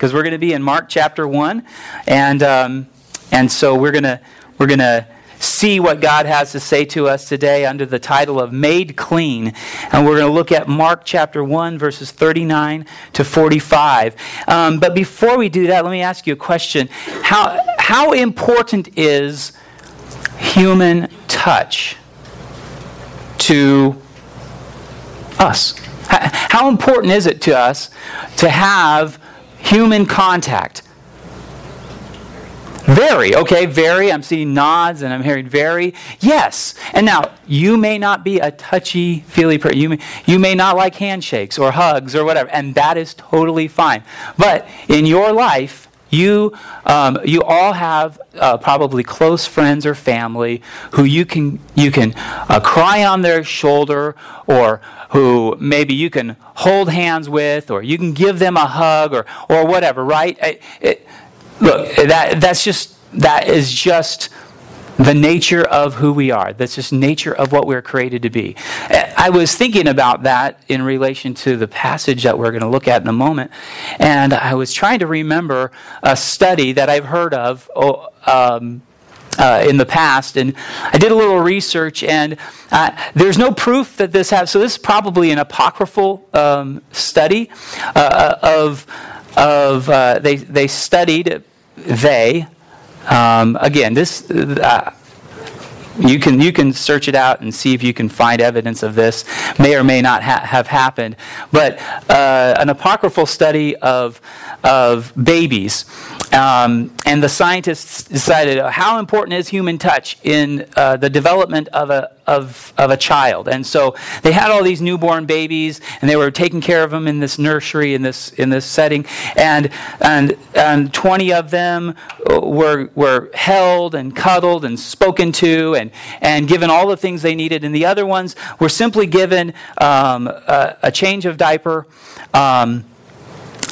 because we're going to be in Mark chapter 1. And, um, and so we're going to we're going to see what God has to say to us today under the title of Made Clean. And we're going to look at Mark chapter 1, verses 39 to 45. Um, but before we do that, let me ask you a question. How, how important is human touch to us? How important is it to us to have human contact? Very, okay, very. I'm seeing nods and I'm hearing very. Yes. And now, you may not be a touchy feely person. You may, you may not like handshakes or hugs or whatever, and that is totally fine. But in your life, you, um, you all have uh, probably close friends or family who you can, you can uh, cry on their shoulder or who maybe you can hold hands with or you can give them a hug or, or whatever, right? It, it, look, that, that's just, that is just the nature of who we are. That's just nature of what we're created to be. I was thinking about that in relation to the passage that we're going to look at in a moment, and I was trying to remember a study that I've heard of. Um, uh, in the past, and I did a little research, and uh, there's no proof that this has. So this is probably an apocryphal um, study uh, of of uh, they they studied they. Um, again, this uh, you can you can search it out and see if you can find evidence of this. May or may not ha- have happened, but uh, an apocryphal study of of babies. Um, and the scientists decided how important is human touch in uh, the development of a, of, of a child. And so they had all these newborn babies, and they were taking care of them in this nursery, in this, in this setting. And, and, and 20 of them were, were held and cuddled and spoken to and, and given all the things they needed. And the other ones were simply given um, a, a, change of diaper. Um,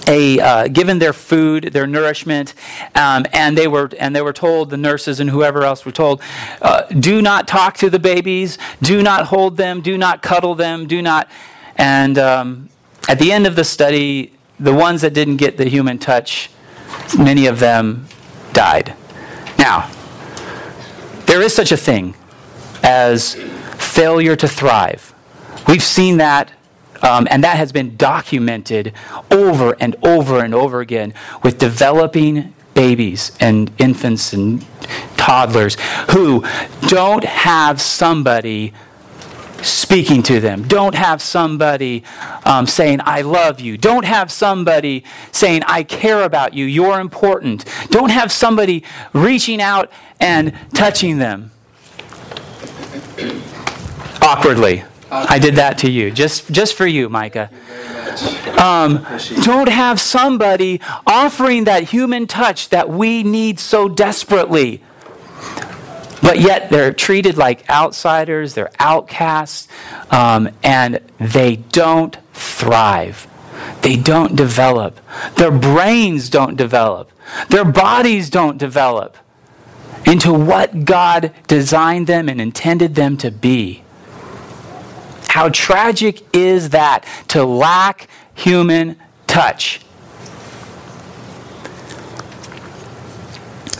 a, uh, given their food, their nourishment, um, and they were and they were told the nurses and whoever else were told, uh, do not talk to the babies, do not hold them, do not cuddle them, do not. And um, at the end of the study, the ones that didn't get the human touch, many of them died. Now, there is such a thing as failure to thrive. We've seen that um, and that has been documented over and over and over again with developing babies and infants and toddlers who don't have somebody speaking to them. Don't have somebody um, saying, I love you. Don't have somebody saying, I care about you. You're important. Don't have somebody reaching out and touching them awkwardly. I did that to you, just, just for you, Micah. Um, don't have somebody offering that human touch that we need so desperately. But yet they're treated like outsiders, they're outcasts, um, and they don't thrive. They don't develop. Their brains don't develop. Their bodies don't develop into what God designed them and intended them to be. How tragic is that to lack human touch?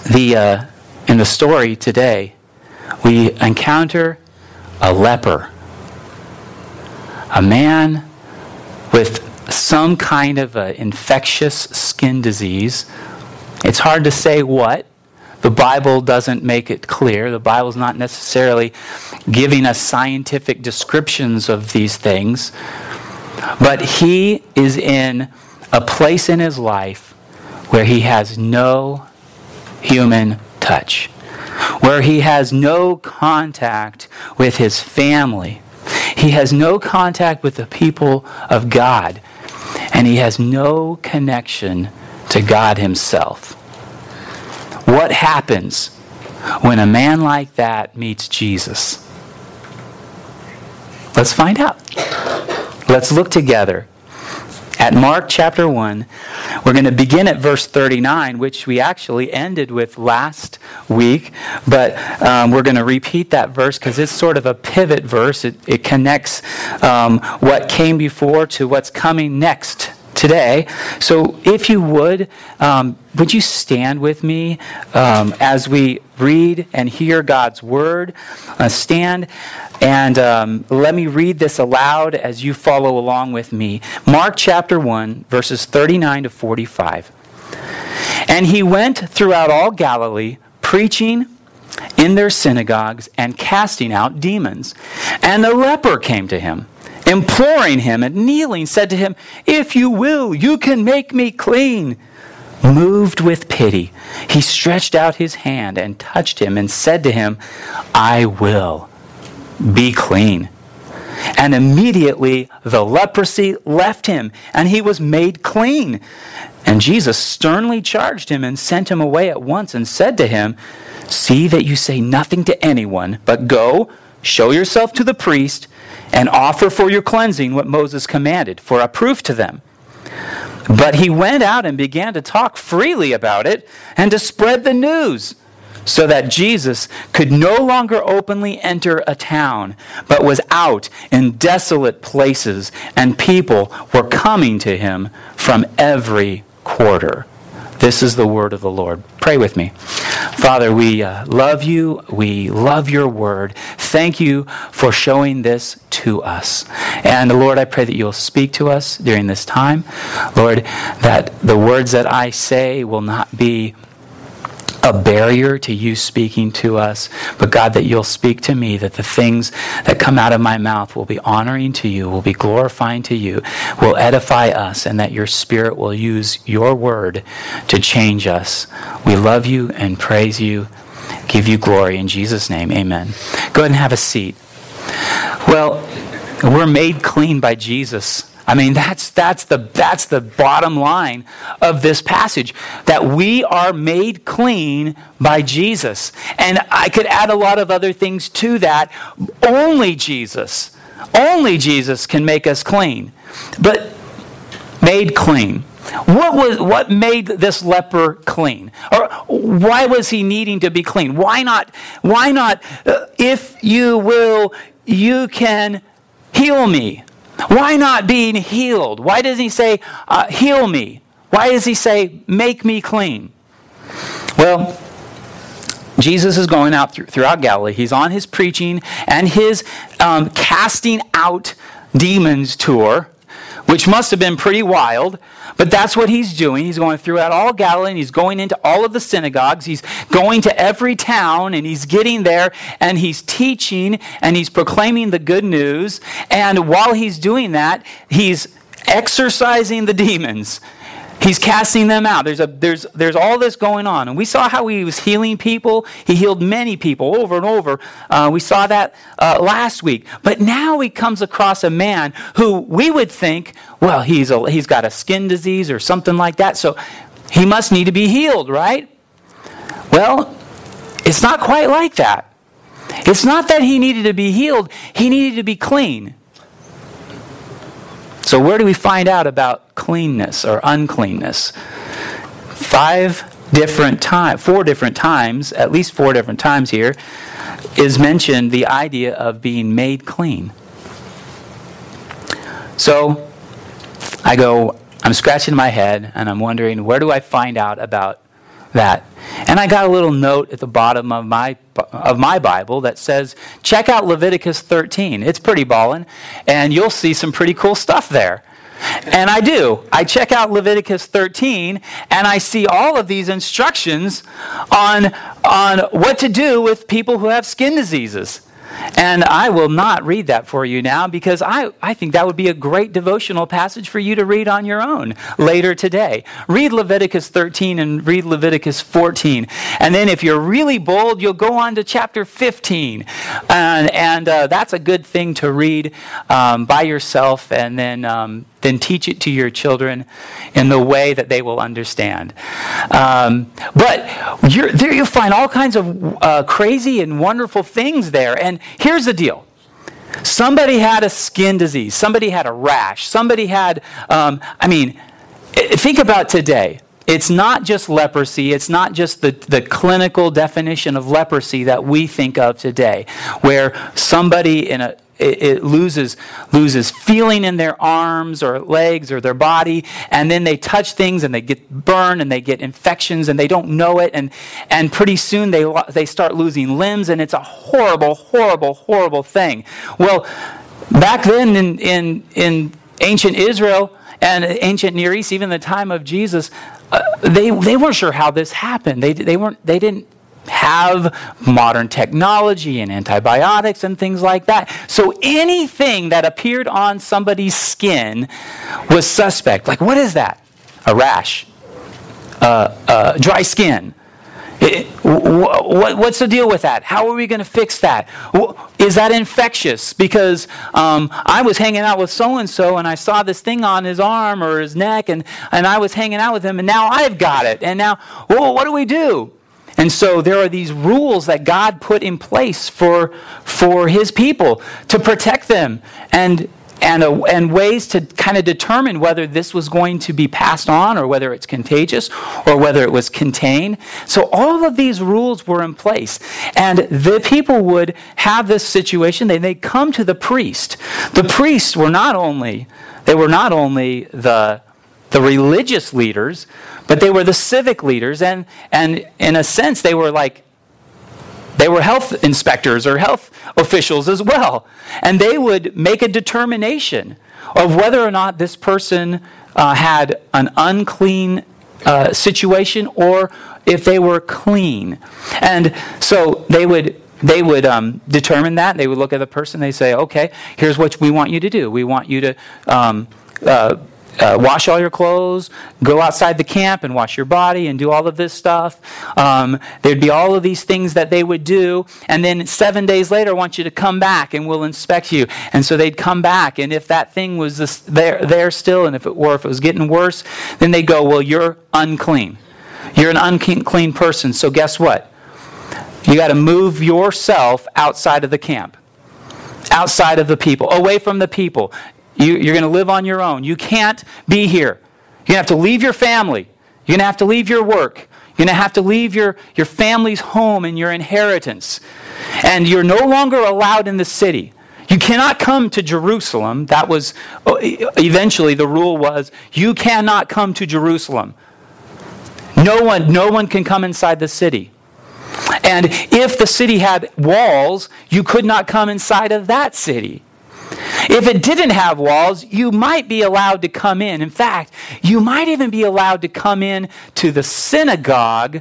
The, uh, in the story today, we encounter a leper, a man with some kind of infectious skin disease. It's hard to say what. The Bible doesn't make it clear. The Bible's not necessarily giving us scientific descriptions of these things. But he is in a place in his life where he has no human touch, where he has no contact with his family. He has no contact with the people of God, and he has no connection to God himself. What happens when a man like that meets Jesus? Let's find out. Let's look together at Mark chapter 1. We're going to begin at verse 39, which we actually ended with last week, but um, we're going to repeat that verse because it's sort of a pivot verse. It, it connects um, what came before to what's coming next today. So, if you would, um, would you stand with me um, as we read and hear God's word? Uh, stand and um, let me read this aloud as you follow along with me. Mark chapter 1, verses 39 to 45. And he went throughout all Galilee, preaching in their synagogues and casting out demons. And a leper came to him imploring him and kneeling, said to him, If you will, you can make me clean. Moved with pity, he stretched out his hand and touched him and said to him, I will be clean. And immediately the leprosy left him, and he was made clean. And Jesus sternly charged him and sent him away at once and said to him, See that you say nothing to anyone, but go, show yourself to the priest and offer for your cleansing what Moses commanded for a proof to them. But he went out and began to talk freely about it and to spread the news so that Jesus could no longer openly enter a town, but was out in desolate places, and people were coming to him from every quarter. This is the word of the Lord. Pray with me. Father, we uh, love you. We love your word. Thank you for showing this to us. And Lord, I pray that you'll speak to us during this time. Lord, that the words that I say will not be a barrier to you speaking to us, but God, that you'll speak to me, that the things that come out of my mouth will be honoring to you, will be glorifying to you, will edify us, and that your Spirit will use your word to change us. We love you and praise you, give you glory. In Jesus' name, amen. Go ahead and have a seat. Well, we're made clean by Jesus. I mean, that's, that's, the, that's the bottom line of this passage that we are made clean by Jesus. And I could add a lot of other things to that. Only Jesus, only Jesus can make us clean. But made clean. What was what made this leper clean? Or why was he needing to be clean? Why not why not uh, if you will you can heal me? Why not being healed? Why doesn't he say, uh, heal me? Why does he say, make me clean? Well, Jesus is going out th- throughout Galilee. He's on his preaching and his um, casting out demons tour, which must have been pretty wild. But that's what he's doing. He's going throughout all Galilee he's going into all of the synagogues. He's going to every town and he's getting there and he's teaching and he's proclaiming the good news. And while he's doing that, he's exorcising the demons. He's casting them out. There's, a, there's, there's all this going on. And we saw how he was healing people. He healed many people over and over. Uh, we saw that uh, last week. But now he comes across a man who we would think, well, he's, a, he's got a skin disease or something like that. So he must need to be healed, right? Well, it's not quite like that. It's not that he needed to be healed, he needed to be clean. So, where do we find out about cleanness or uncleanness? Five different times, four different times, at least four different times here, is mentioned the idea of being made clean. So, I go, I'm scratching my head and I'm wondering, where do I find out about that. And I got a little note at the bottom of my of my Bible that says, check out Leviticus 13. It's pretty ballin', and you'll see some pretty cool stuff there. And I do. I check out Leviticus 13 and I see all of these instructions on, on what to do with people who have skin diseases. And I will not read that for you now because I, I think that would be a great devotional passage for you to read on your own later today. Read Leviticus 13 and read Leviticus 14. And then if you're really bold, you'll go on to chapter 15. And, and uh, that's a good thing to read um, by yourself and then um, then teach it to your children in the way that they will understand. Um, but there you'll find all kinds of uh, crazy and wonderful things there. And here's the deal. Somebody had a skin disease. Somebody had a rash. Somebody had, um, I mean, think about today. It's not just leprosy, it's not just the, the clinical definition of leprosy that we think of today, where somebody in a it, it, loses loses feeling in their arms or legs or their body, and then they touch things and they get burned and they get infections and they don't know it, and and pretty soon they they start losing limbs, and it's a horrible, horrible, horrible thing. Well, back then in in in ancient Israel and ancient Near East, even the time of Jesus, uh, they they weren't sure how this happened. They they weren't they didn't have modern technology and antibiotics and things like that. So anything that appeared on somebody's skin was suspect. Like, what is that? A rash, uh, uh, dry skin. It, what, what's the deal with that? How are we going to fix that? Is that infectious? Because um, I was hanging out with so and so and I saw this thing on his arm or his neck and, and I was hanging out with him and now I've got it. And now, well, what do we do? And so there are these rules that God put in place for, for his people to protect them and, and, uh, and ways to kind of determine whether this was going to be passed on or whether it's contagious or whether it was contained. So all of these rules were in place. And the people would have this situation, they, they come to the priest. The priests were not only, they were not only the, the religious leaders, but they were the civic leaders, and, and in a sense, they were like they were health inspectors or health officials as well. And they would make a determination of whether or not this person uh, had an unclean uh, situation or if they were clean. And so they would. They would um, determine that. They would look at the person. They say, "Okay, here's what we want you to do. We want you to um, uh, uh, wash all your clothes, go outside the camp and wash your body and do all of this stuff. Um, there'd be all of these things that they would do. And then seven days later, I want you to come back and we'll inspect you. And so they'd come back. And if that thing was this, there, there still, and if it, were, if it was getting worse, then they go, Well, you're unclean. You're an unclean person. So guess what? You got to move yourself outside of the camp outside of the people, away from the people. You, are going to live on your own. You can't be here. You're going to have to leave your family. You're going to have to leave your work. You're going to have to leave your, your family's home and your inheritance. And you're no longer allowed in the city. You cannot come to Jerusalem. That was uh, eventually the rule was you cannot come to Jerusalem. No one, no one can come inside the city. And if the city had walls, you could not come inside of that city. If it didn't have walls, you might be allowed to come in. In fact, you might even be allowed to come in to the synagogue,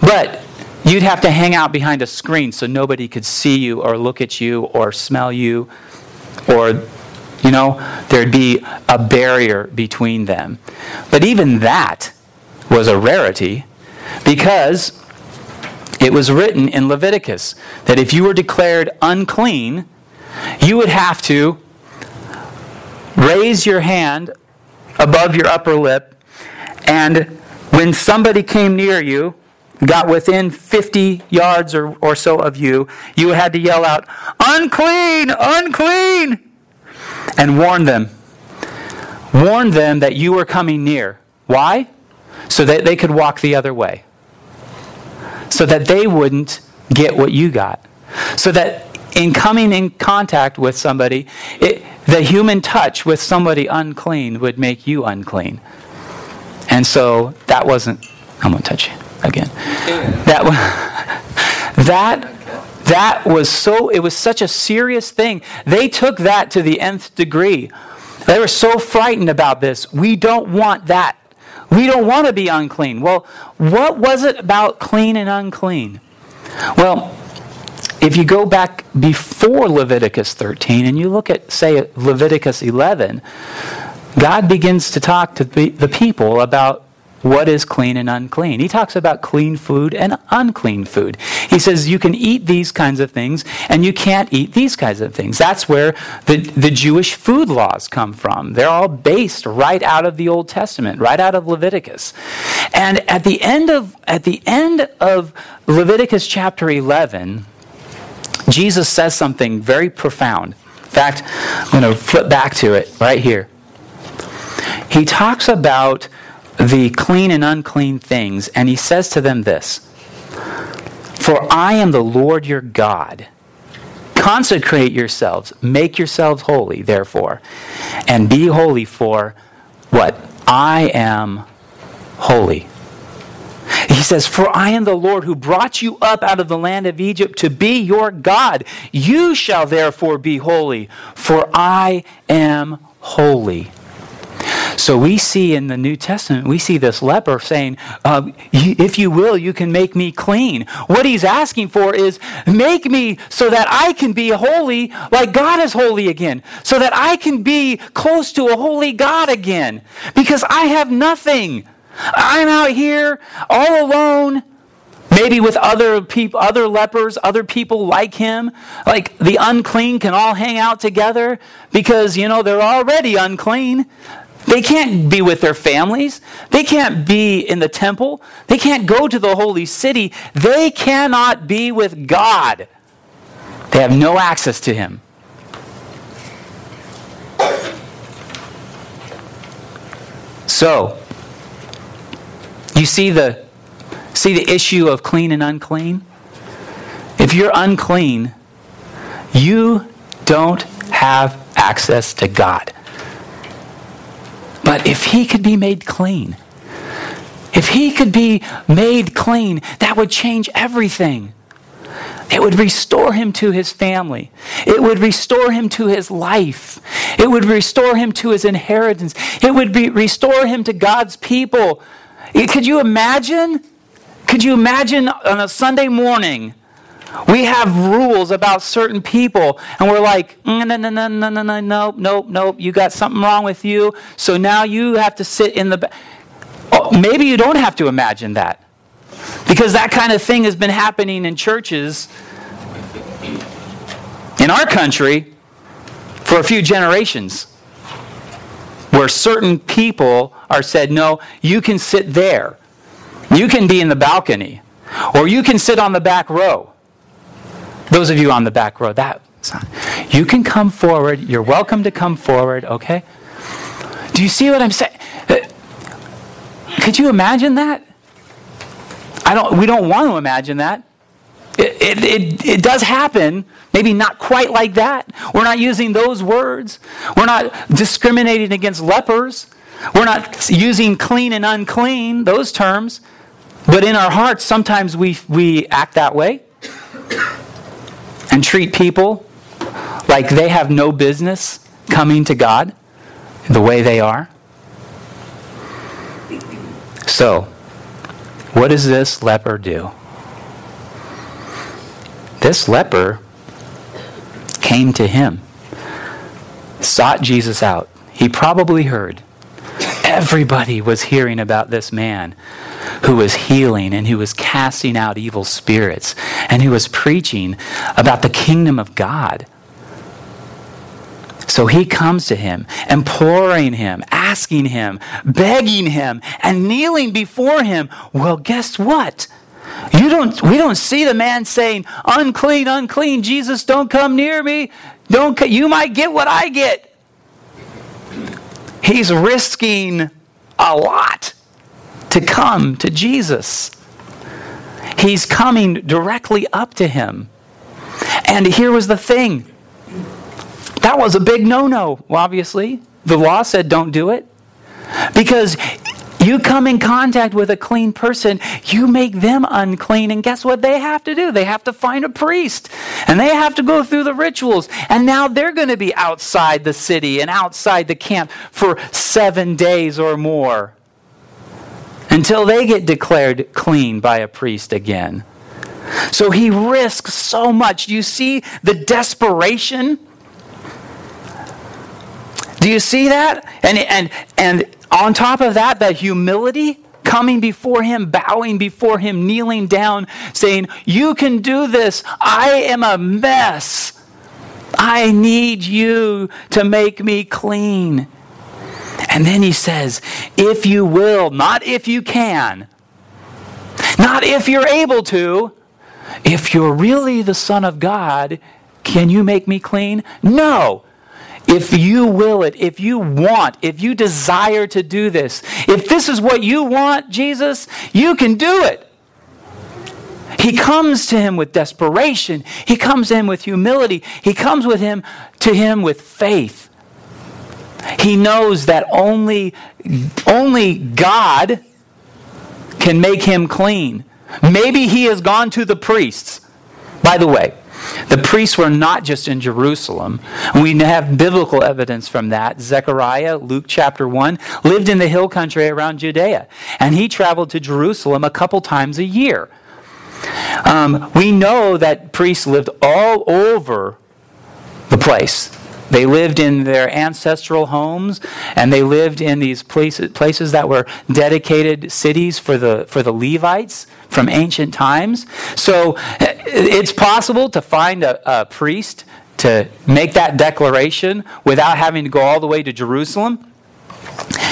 but you'd have to hang out behind a screen so nobody could see you or look at you or smell you or you know, there'd be a barrier between them. But even that was a rarity because it was written in Leviticus that if you were declared unclean, you would have to raise your hand above your upper lip, and when somebody came near you, got within 50 yards or, or so of you, you had to yell out, Unclean! Unclean! And warn them. Warn them that you were coming near. Why? So that they could walk the other way. So that they wouldn't get what you got. So that in coming in contact with somebody, it, the human touch with somebody unclean would make you unclean. And so that wasn't, I'm to touch you again. That, that, that was so, it was such a serious thing. They took that to the nth degree. They were so frightened about this. We don't want that. We don't want to be unclean. Well, what was it about clean and unclean? Well, if you go back before Leviticus 13 and you look at, say, Leviticus 11, God begins to talk to the people about what is clean and unclean. He talks about clean food and unclean food. He says you can eat these kinds of things and you can't eat these kinds of things. That's where the, the Jewish food laws come from. They're all based right out of the Old Testament, right out of Leviticus. And at the end of at the end of Leviticus chapter 11, Jesus says something very profound. In fact, I'm going to flip back to it right here. He talks about the clean and unclean things, and he says to them this For I am the Lord your God. Consecrate yourselves, make yourselves holy, therefore, and be holy for what? I am holy. He says, For I am the Lord who brought you up out of the land of Egypt to be your God. You shall therefore be holy, for I am holy. So we see in the New Testament, we see this leper saying, uh, If you will, you can make me clean. What he's asking for is, Make me so that I can be holy like God is holy again, so that I can be close to a holy God again, because I have nothing. I'm out here all alone maybe with other people other lepers other people like him. Like the unclean can all hang out together because you know they're already unclean. They can't be with their families. They can't be in the temple. They can't go to the holy city. They cannot be with god. They have no access to him. So you see the see the issue of clean and unclean? If you're unclean, you don't have access to God. But if he could be made clean, if he could be made clean, that would change everything. It would restore him to his family. It would restore him to his life. It would restore him to his inheritance. It would be, restore him to God's people. Could you imagine? Could you imagine on a Sunday morning? We have rules about certain people, and we're like, no, no, no, no, no, no, no, nope, nope, nope. You got something wrong with you, so now you have to sit in the. Oh, maybe you don't have to imagine that, because that kind of thing has been happening in churches in our country for a few generations where certain people are said, no, you can sit there. You can be in the balcony. Or you can sit on the back row. Those of you on the back row, that you can come forward. You're welcome to come forward, okay? Do you see what I'm saying? Could you imagine that? I don't we don't want to imagine that. It, it, it, does happen, maybe not quite like that. We're not using those words. We're not discriminating against lepers. We're not using clean and unclean, those terms. But in our hearts, sometimes we, we act that way and treat people like they have no business coming to God the way they are. So, what does this leper do? This leper came to him, sought Jesus out. He probably heard. Everybody was hearing about this man who was healing and who was casting out evil spirits and who was preaching about the kingdom of God. So he comes to him, imploring him, asking him, begging him, and kneeling before him. Well, guess what? You don't, we don't see the man saying, unclean, unclean, Jesus, don't come near me. Don't, you might get what I get. He's risking a lot to come to Jesus. He's coming directly up to him. And here was the thing that was a big no no, obviously. The law said don't do it. Because you come in contact with a clean person, you make them unclean, and guess what they have to do? They have to find a priest, and they have to go through the rituals. And now they're going to be outside the city and outside the camp for seven days or more until they get declared clean by a priest again. So he risks so much. You see the desperation? Do you see that? And, and, and on top of that, that humility, coming before him, bowing before him, kneeling down, saying, You can do this. I am a mess. I need you to make me clean. And then he says, If you will, not if you can, not if you're able to, if you're really the Son of God, can you make me clean? No. If you will it, if you want, if you desire to do this, if this is what you want, Jesus, you can do it. He comes to him with desperation. He comes to him with humility. He comes with him to him with faith. He knows that only, only God can make him clean. Maybe he has gone to the priests. By the way, the priests were not just in Jerusalem. We have biblical evidence from that. Zechariah, Luke chapter 1, lived in the hill country around Judea, and he traveled to Jerusalem a couple times a year. Um, we know that priests lived all over the place. They lived in their ancestral homes, and they lived in these places, places that were dedicated cities for the, for the Levites from ancient times. So it's possible to find a, a priest to make that declaration without having to go all the way to Jerusalem.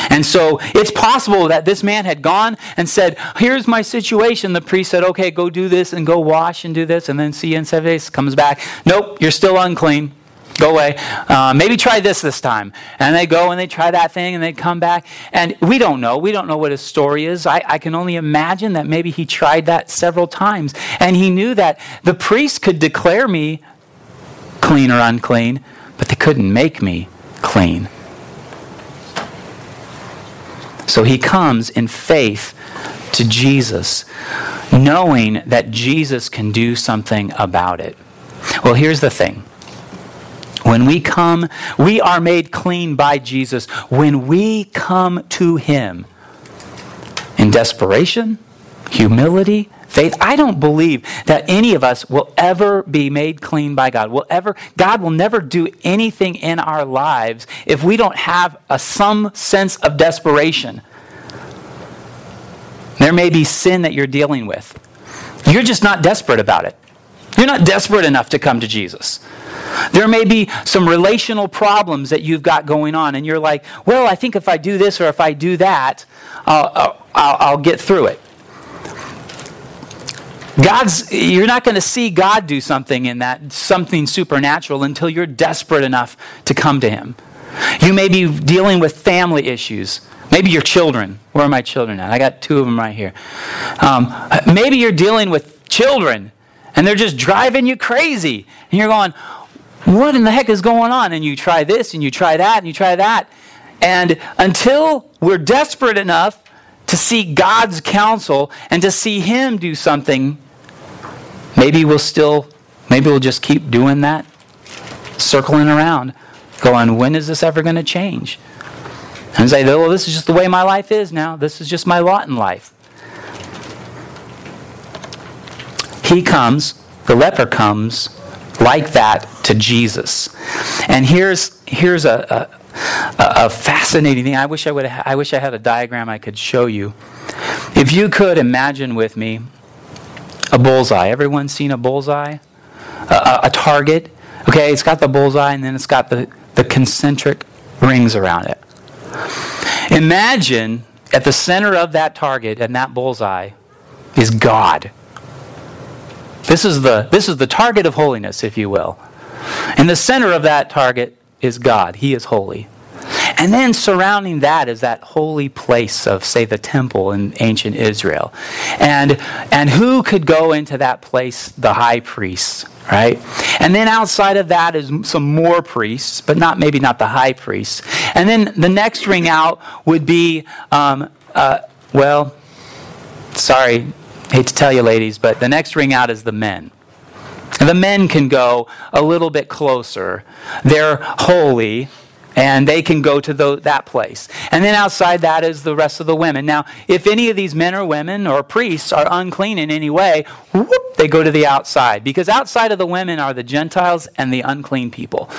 And so it's possible that this man had gone and said, Here's my situation. The priest said, Okay, go do this and go wash and do this, and then see you in seven days. Comes back, Nope, you're still unclean. Go away. Uh, maybe try this this time. And they go and they try that thing and they come back. And we don't know. We don't know what his story is. I, I can only imagine that maybe he tried that several times. And he knew that the priest could declare me clean or unclean, but they couldn't make me clean. So he comes in faith to Jesus, knowing that Jesus can do something about it. Well, here's the thing. When we come, we are made clean by Jesus. When we come to him in desperation, humility, faith. I don't believe that any of us will ever be made clean by God. Will ever God will never do anything in our lives if we don't have a some sense of desperation. There may be sin that you're dealing with. You're just not desperate about it. You're not desperate enough to come to Jesus. There may be some relational problems that you've got going on, and you're like, well, I think if I do this or if I do that, I'll, I'll, I'll get through it. God's, you're not going to see God do something in that, something supernatural, until you're desperate enough to come to Him. You may be dealing with family issues. Maybe your children. Where are my children at? I got two of them right here. Um, maybe you're dealing with children and they're just driving you crazy. And you're going, what in the heck is going on? And you try this and you try that and you try that. And until we're desperate enough to see God's counsel and to see Him do something Maybe we'll still, maybe we'll just keep doing that, circling around, going, when is this ever going to change? And say, well, this is just the way my life is now. This is just my lot in life. He comes, the leper comes like that to Jesus. And here's, here's a, a, a fascinating thing. I wish I, would I wish I had a diagram I could show you. If you could imagine with me a bullseye. Everyone seen a bullseye? A, a, a, target. Okay, it's got the bullseye and then it's got the, the concentric rings around it. Imagine at the center of that target and that bullseye is God. This is the, this is the target of holiness, if you will. In the center of that target is God. He is holy. And then surrounding that is that holy place of, say, the temple in ancient Israel. And, and who could go into that place? The high priests, right? And then outside of that is some more priests, but not maybe not the high priests. And then the next ring out would be, um, uh, well, sorry, hate to tell you, ladies, but the next ring out is the men. The men can go a little bit closer. They're holy, and they can go to the, that place. And then outside that is the rest of the women. Now, if any of these men or women or priests are unclean in any way, whoop, they go to the outside because outside of the women are the Gentiles and the unclean people.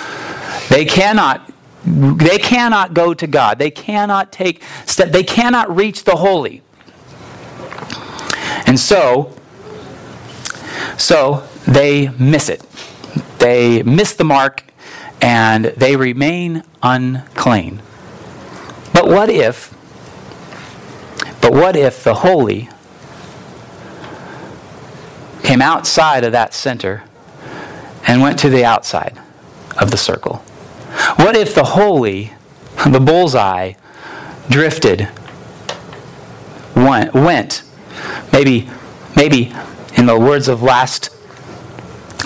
They cannot they cannot go to God. They cannot take step they cannot reach the holy. And so so they miss it. They miss the mark and they remain unclean. But what if, but what if the holy came outside of that center and went to the outside of the circle? What if the holy, the bullseye, drifted, went, went maybe, maybe in the words of last,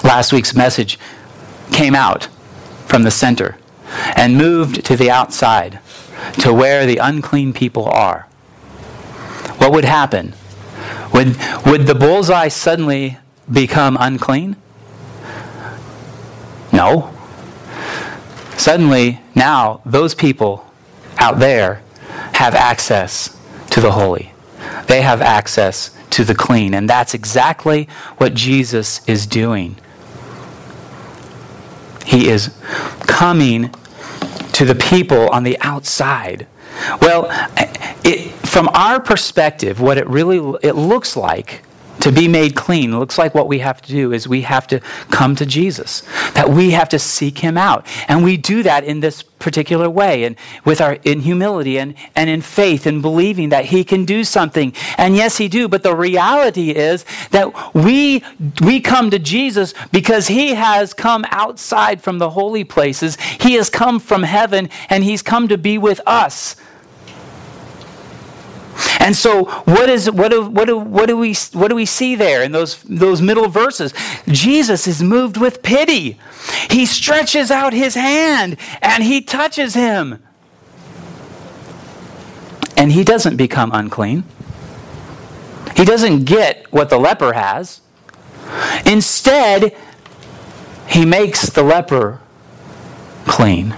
last week's message, came out from the center and moved to the outside to where the unclean people are, what would happen? Would, would the bullseye suddenly become unclean? No. Suddenly, now, those people out there have access to the holy. They have access to the clean. And that's exactly what Jesus is doing. He is coming to the people on the outside. Well, it, from our perspective, what it really it looks like to be made clean looks like what we have to do is we have to come to Jesus. That we have to seek him out. And we do that in this particular way and with our in humility and, and in faith and believing that he can do something. And yes, he do, but the reality is that we we come to Jesus because he has come outside from the holy places. He has come from heaven and he's come to be with us. And so, what is what do, what do, what do we what do we see there in those those middle verses? Jesus is moved with pity. He stretches out his hand and he touches him. And he doesn't become unclean. He doesn't get what the leper has. Instead, he makes the leper clean.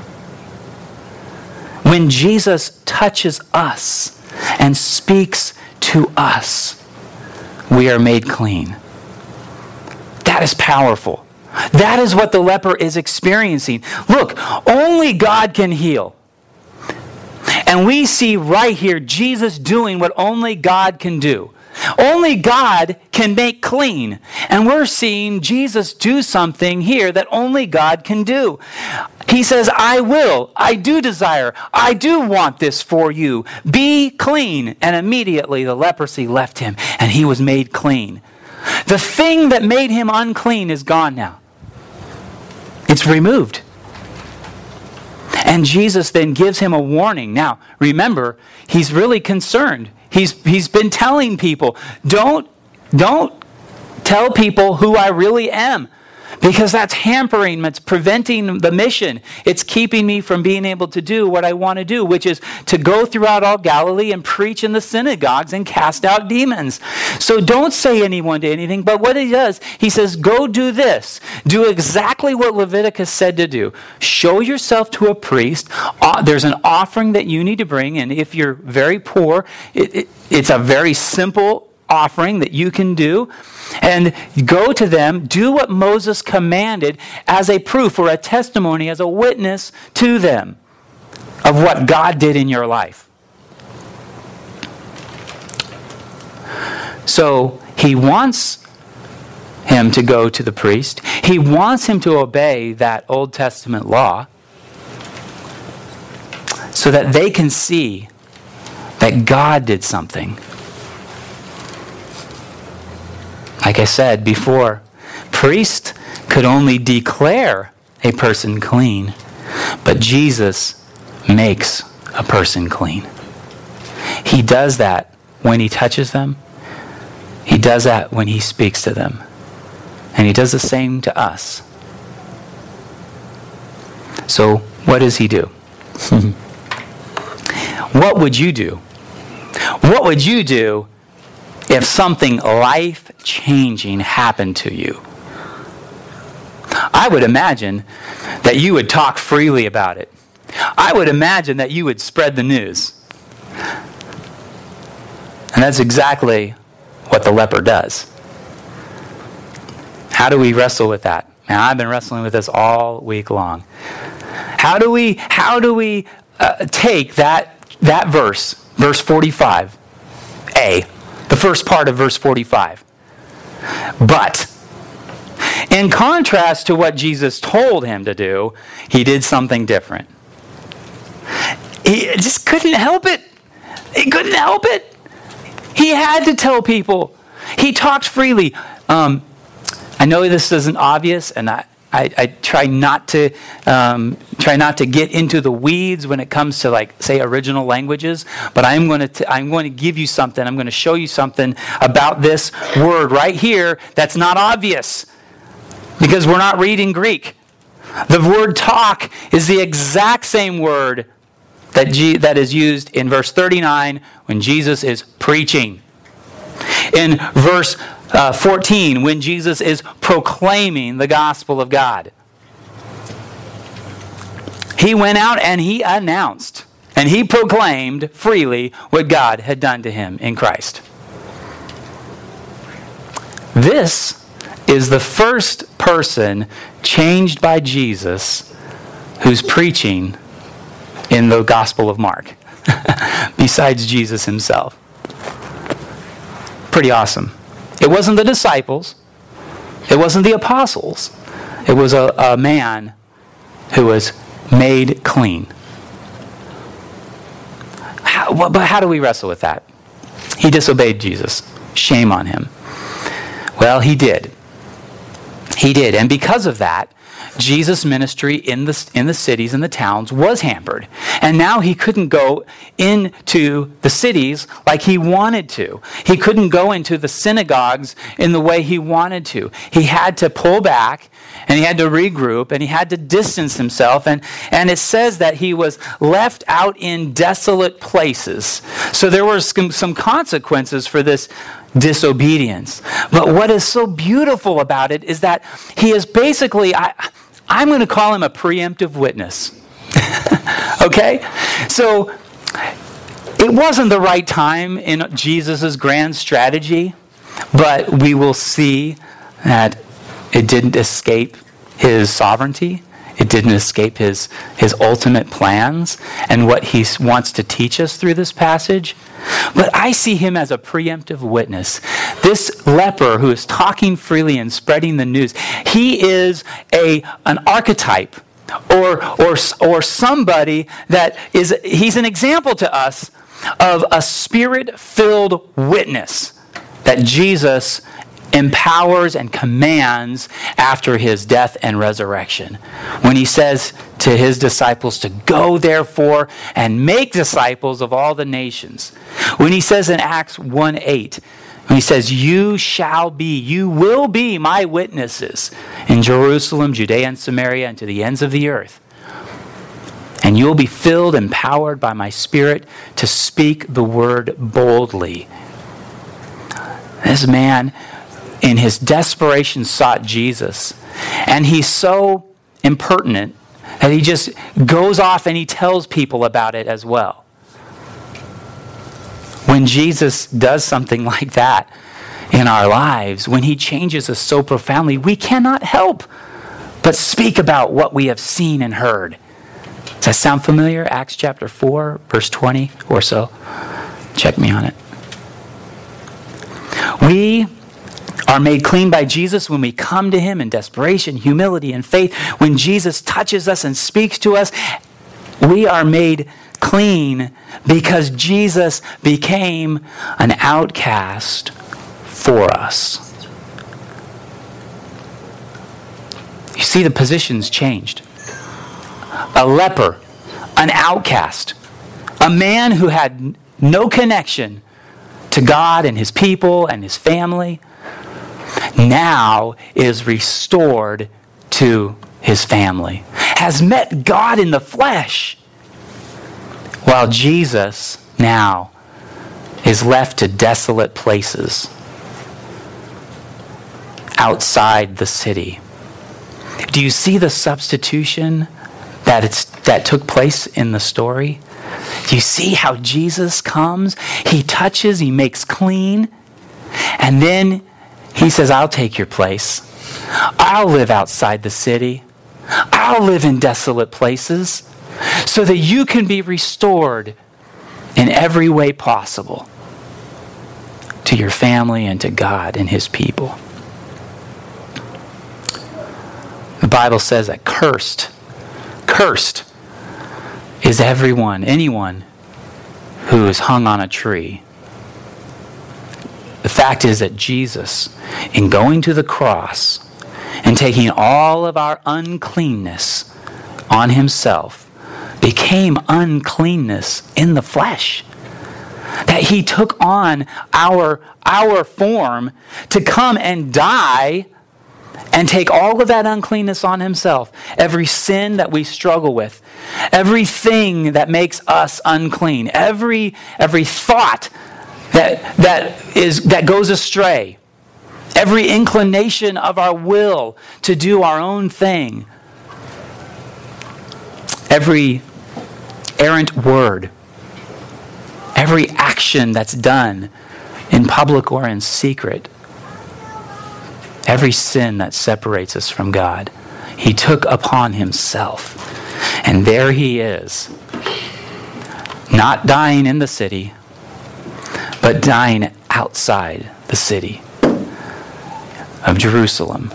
When Jesus touches us, and speaks to us, we are made clean. That is powerful. That is what the leper is experiencing. Look, only God can heal. And we see right here Jesus doing what only God can do. Only God can make clean. And we're seeing Jesus do something here that only God can do. He says, I will, I do desire, I do want this for you. Be clean. And immediately the leprosy left him and he was made clean. The thing that made him unclean is gone now, it's removed. And Jesus then gives him a warning. Now, remember, he's really concerned. He's, he's been telling people, don't, don't tell people who I really am because that's hampering, it's preventing the mission. It's keeping me from being able to do what I want to do, which is to go throughout all Galilee and preach in the synagogues and cast out demons. So don't say anyone to anything, but what he does, he says, go do this. Do exactly what Leviticus said to do. Show yourself to a priest. Uh, there's an offering that you need to bring, and if you're very poor, it, it, it's a very simple offering that you can do and go to them, do what Moses commanded as a proof or a testimony, as a witness to them of what God did in your life. So he wants him to go to the priest. He wants him to obey that Old Testament law so that they can see that God did something Like I said before, priest could only declare a person clean, but Jesus makes a person clean. He does that when he touches them. He does that when he speaks to them. And he does the same to us. So, what does he do? what would you do? What would you do if something life changing happened to you. I would imagine that you would talk freely about it. I would imagine that you would spread the news. And that's exactly what the leper does. How do we wrestle with that? Now, I've been wrestling with this all week long. How do we how do we uh, take that that verse, verse 45, A, the first part of verse 45. But, in contrast to what Jesus told him to do, he did something different. He just couldn't help it. He couldn't help it. He had to tell people. He talked freely. Um, I know this isn't obvious, and I, I, I try not to um, try not to get into the weeds when it comes to like say original languages, but I'm going to I'm going to give you something. I'm going to show you something about this word right here that's not obvious because we're not reading Greek. The word talk is the exact same word that, G, that is used in verse 39 when Jesus is preaching. In verse uh, 14, when Jesus is proclaiming the gospel of God. He went out and he announced and he proclaimed freely what God had done to him in Christ. This is the first person changed by Jesus who's preaching in the Gospel of Mark, besides Jesus himself. Pretty awesome. It wasn't the disciples, it wasn't the apostles, it was a, a man who was made clean. How, but how do we wrestle with that? He disobeyed Jesus. Shame on him. Well, he did. He did. And because of that, Jesus' ministry in the, in the cities and the towns was hampered. And now he couldn't go into the cities like he wanted to. He couldn't go into the synagogues in the way he wanted to. He had to pull back and he had to regroup and he had to distance himself. And, and it says that he was left out in desolate places. So there were some, consequences for this disobedience. But what is so beautiful about it is that he is basically, I, I'm going to call him a preemptive witness. okay? So it wasn't the right time in Jesus' grand strategy, but we will see that it didn't escape his sovereignty. It didn't escape his, his ultimate plans and what he wants to teach us through this passage. But I see him as a preemptive witness. This leper who is talking freely and spreading the news, he is a, an archetype or, or, or somebody that is, he's an example to us of a spirit filled witness that Jesus empowers and commands after his death and resurrection. When he says to his disciples to go, therefore, and make disciples of all the nations. When he says in Acts 1 8, he says, You shall be, you will be my witnesses in Jerusalem, Judea, and Samaria, and to the ends of the earth. And you will be filled and powered by my Spirit to speak the word boldly. This man in his desperation sought Jesus. And he's so impertinent that he just goes off and he tells people about it as well. When Jesus does something like that in our lives, when he changes us so profoundly, we cannot help but speak about what we have seen and heard. Does that sound familiar? Acts chapter 4, verse 20 or so. Check me on it. We are made clean by Jesus when we come to Him in desperation, humility, and faith. When Jesus touches us and speaks to us, we are made clean because Jesus became an outcast for us. You see, the positions changed. A leper, an outcast, a man who had no connection to God and his people and his family now is restored to his family, has met God in the flesh, while Jesus now is left to desolate places outside the city. Do you see the substitution that, it's, that took place in the story? Do you see how Jesus comes? He touches, he makes clean, and then he says, I'll take your place. I'll live outside the city. I'll live in desolate places so that you can be restored in every way possible to your family and to God and His people. The Bible says that cursed, cursed is everyone, anyone who is hung on a tree the fact is that Jesus, in going to the cross and taking all of our uncleanness on himself became uncleanness in the flesh. That he took on our, our form to come and die and take all of that uncleanness on himself. Every sin that we struggle with, everything that makes us unclean, every, every thought that, that, is, that goes astray, every inclination of our will to do our own thing, every errant word, every action that's done in public or in secret, every sin that separates us from God, He took upon Himself. And there He is, not dying in the city, but dying outside the city of Jerusalem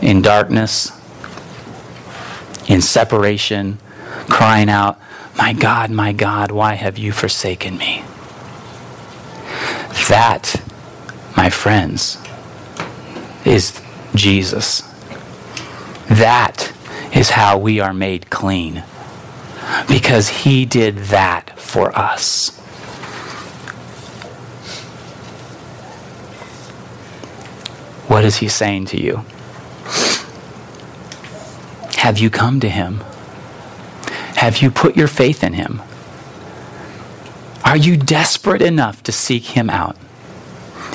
in darkness, in separation, crying out, My God, my God, why have you forsaken me? That, my friends, is Jesus. That is how we are made clean. Because he did that for us. What is he saying to you? Have you come to him? Have you put your faith in him? Are you desperate enough to seek him out?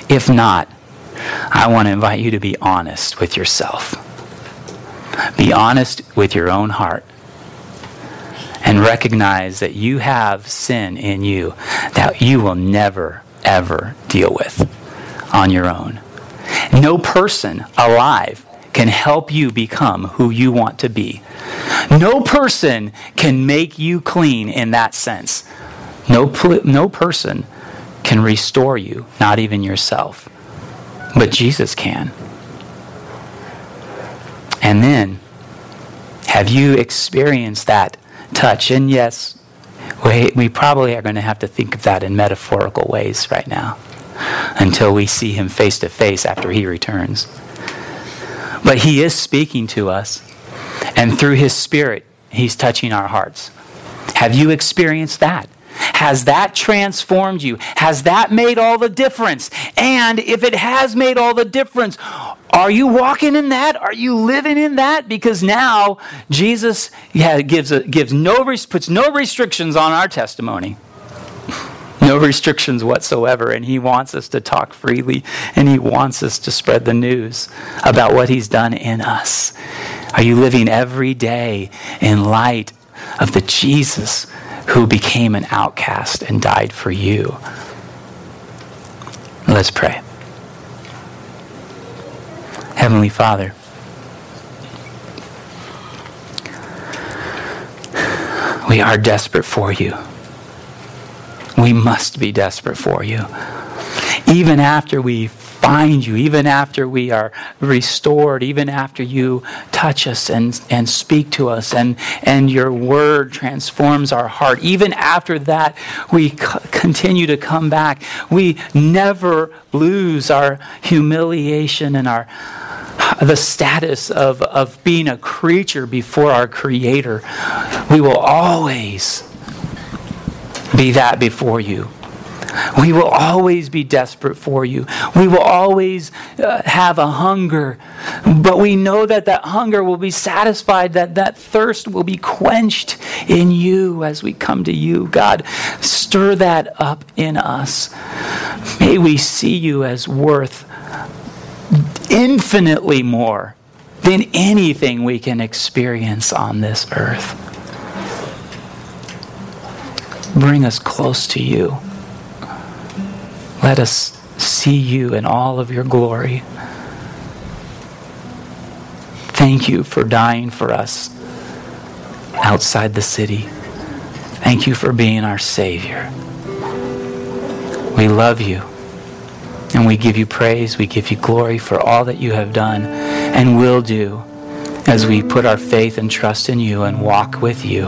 If not, I want to invite you to be honest with yourself. Be honest with your own heart. And recognize that you have sin in you that you will never, ever deal with on your own. No person alive can help you become who you want to be. No person can make you clean in that sense. No, no person can restore you, not even yourself. But Jesus can. And then, have you experienced that touch? And yes, we, we probably are going to have to think of that in metaphorical ways right now until we see him face to face after he returns. But He is speaking to us, and through His Spirit, He's touching our hearts. Have you experienced that? Has that transformed you? Has that made all the difference? And if it has made all the difference, are you walking in that? Are you living in that? Because now Jesus yeah, gives, a, gives no, puts no restrictions on our testimony no restrictions whatsoever. And He wants us to talk freely and He wants us to spread the news about what He's done in us. Are you living every day in light of the Jesus who became an outcast and died for you? Let's pray. Heavenly Father, we are desperate for you. We must be desperate for you. Even after we find you, even after we are restored, even after you touch us and, and speak to us and, and your word transforms our heart, even after that we c- continue to come back. We never lose our humiliation and our the status of, of being a creature before our Creator. We will always be that before you. We will always be desperate for you. We will always uh, have a hunger. But we know that that hunger will be satisfied, that that thirst will be quenched in you as we come to you. God, stir that up in us. May we see you as worth infinitely more than anything we can experience on this earth bring us close to you. Let us see you in all of your glory. Thank you for dying for us outside the city. Thank you for being our Savior. We love you. And we give you praise. We give you glory for all that you have done and will do as we put our faith and trust in you and walk with you.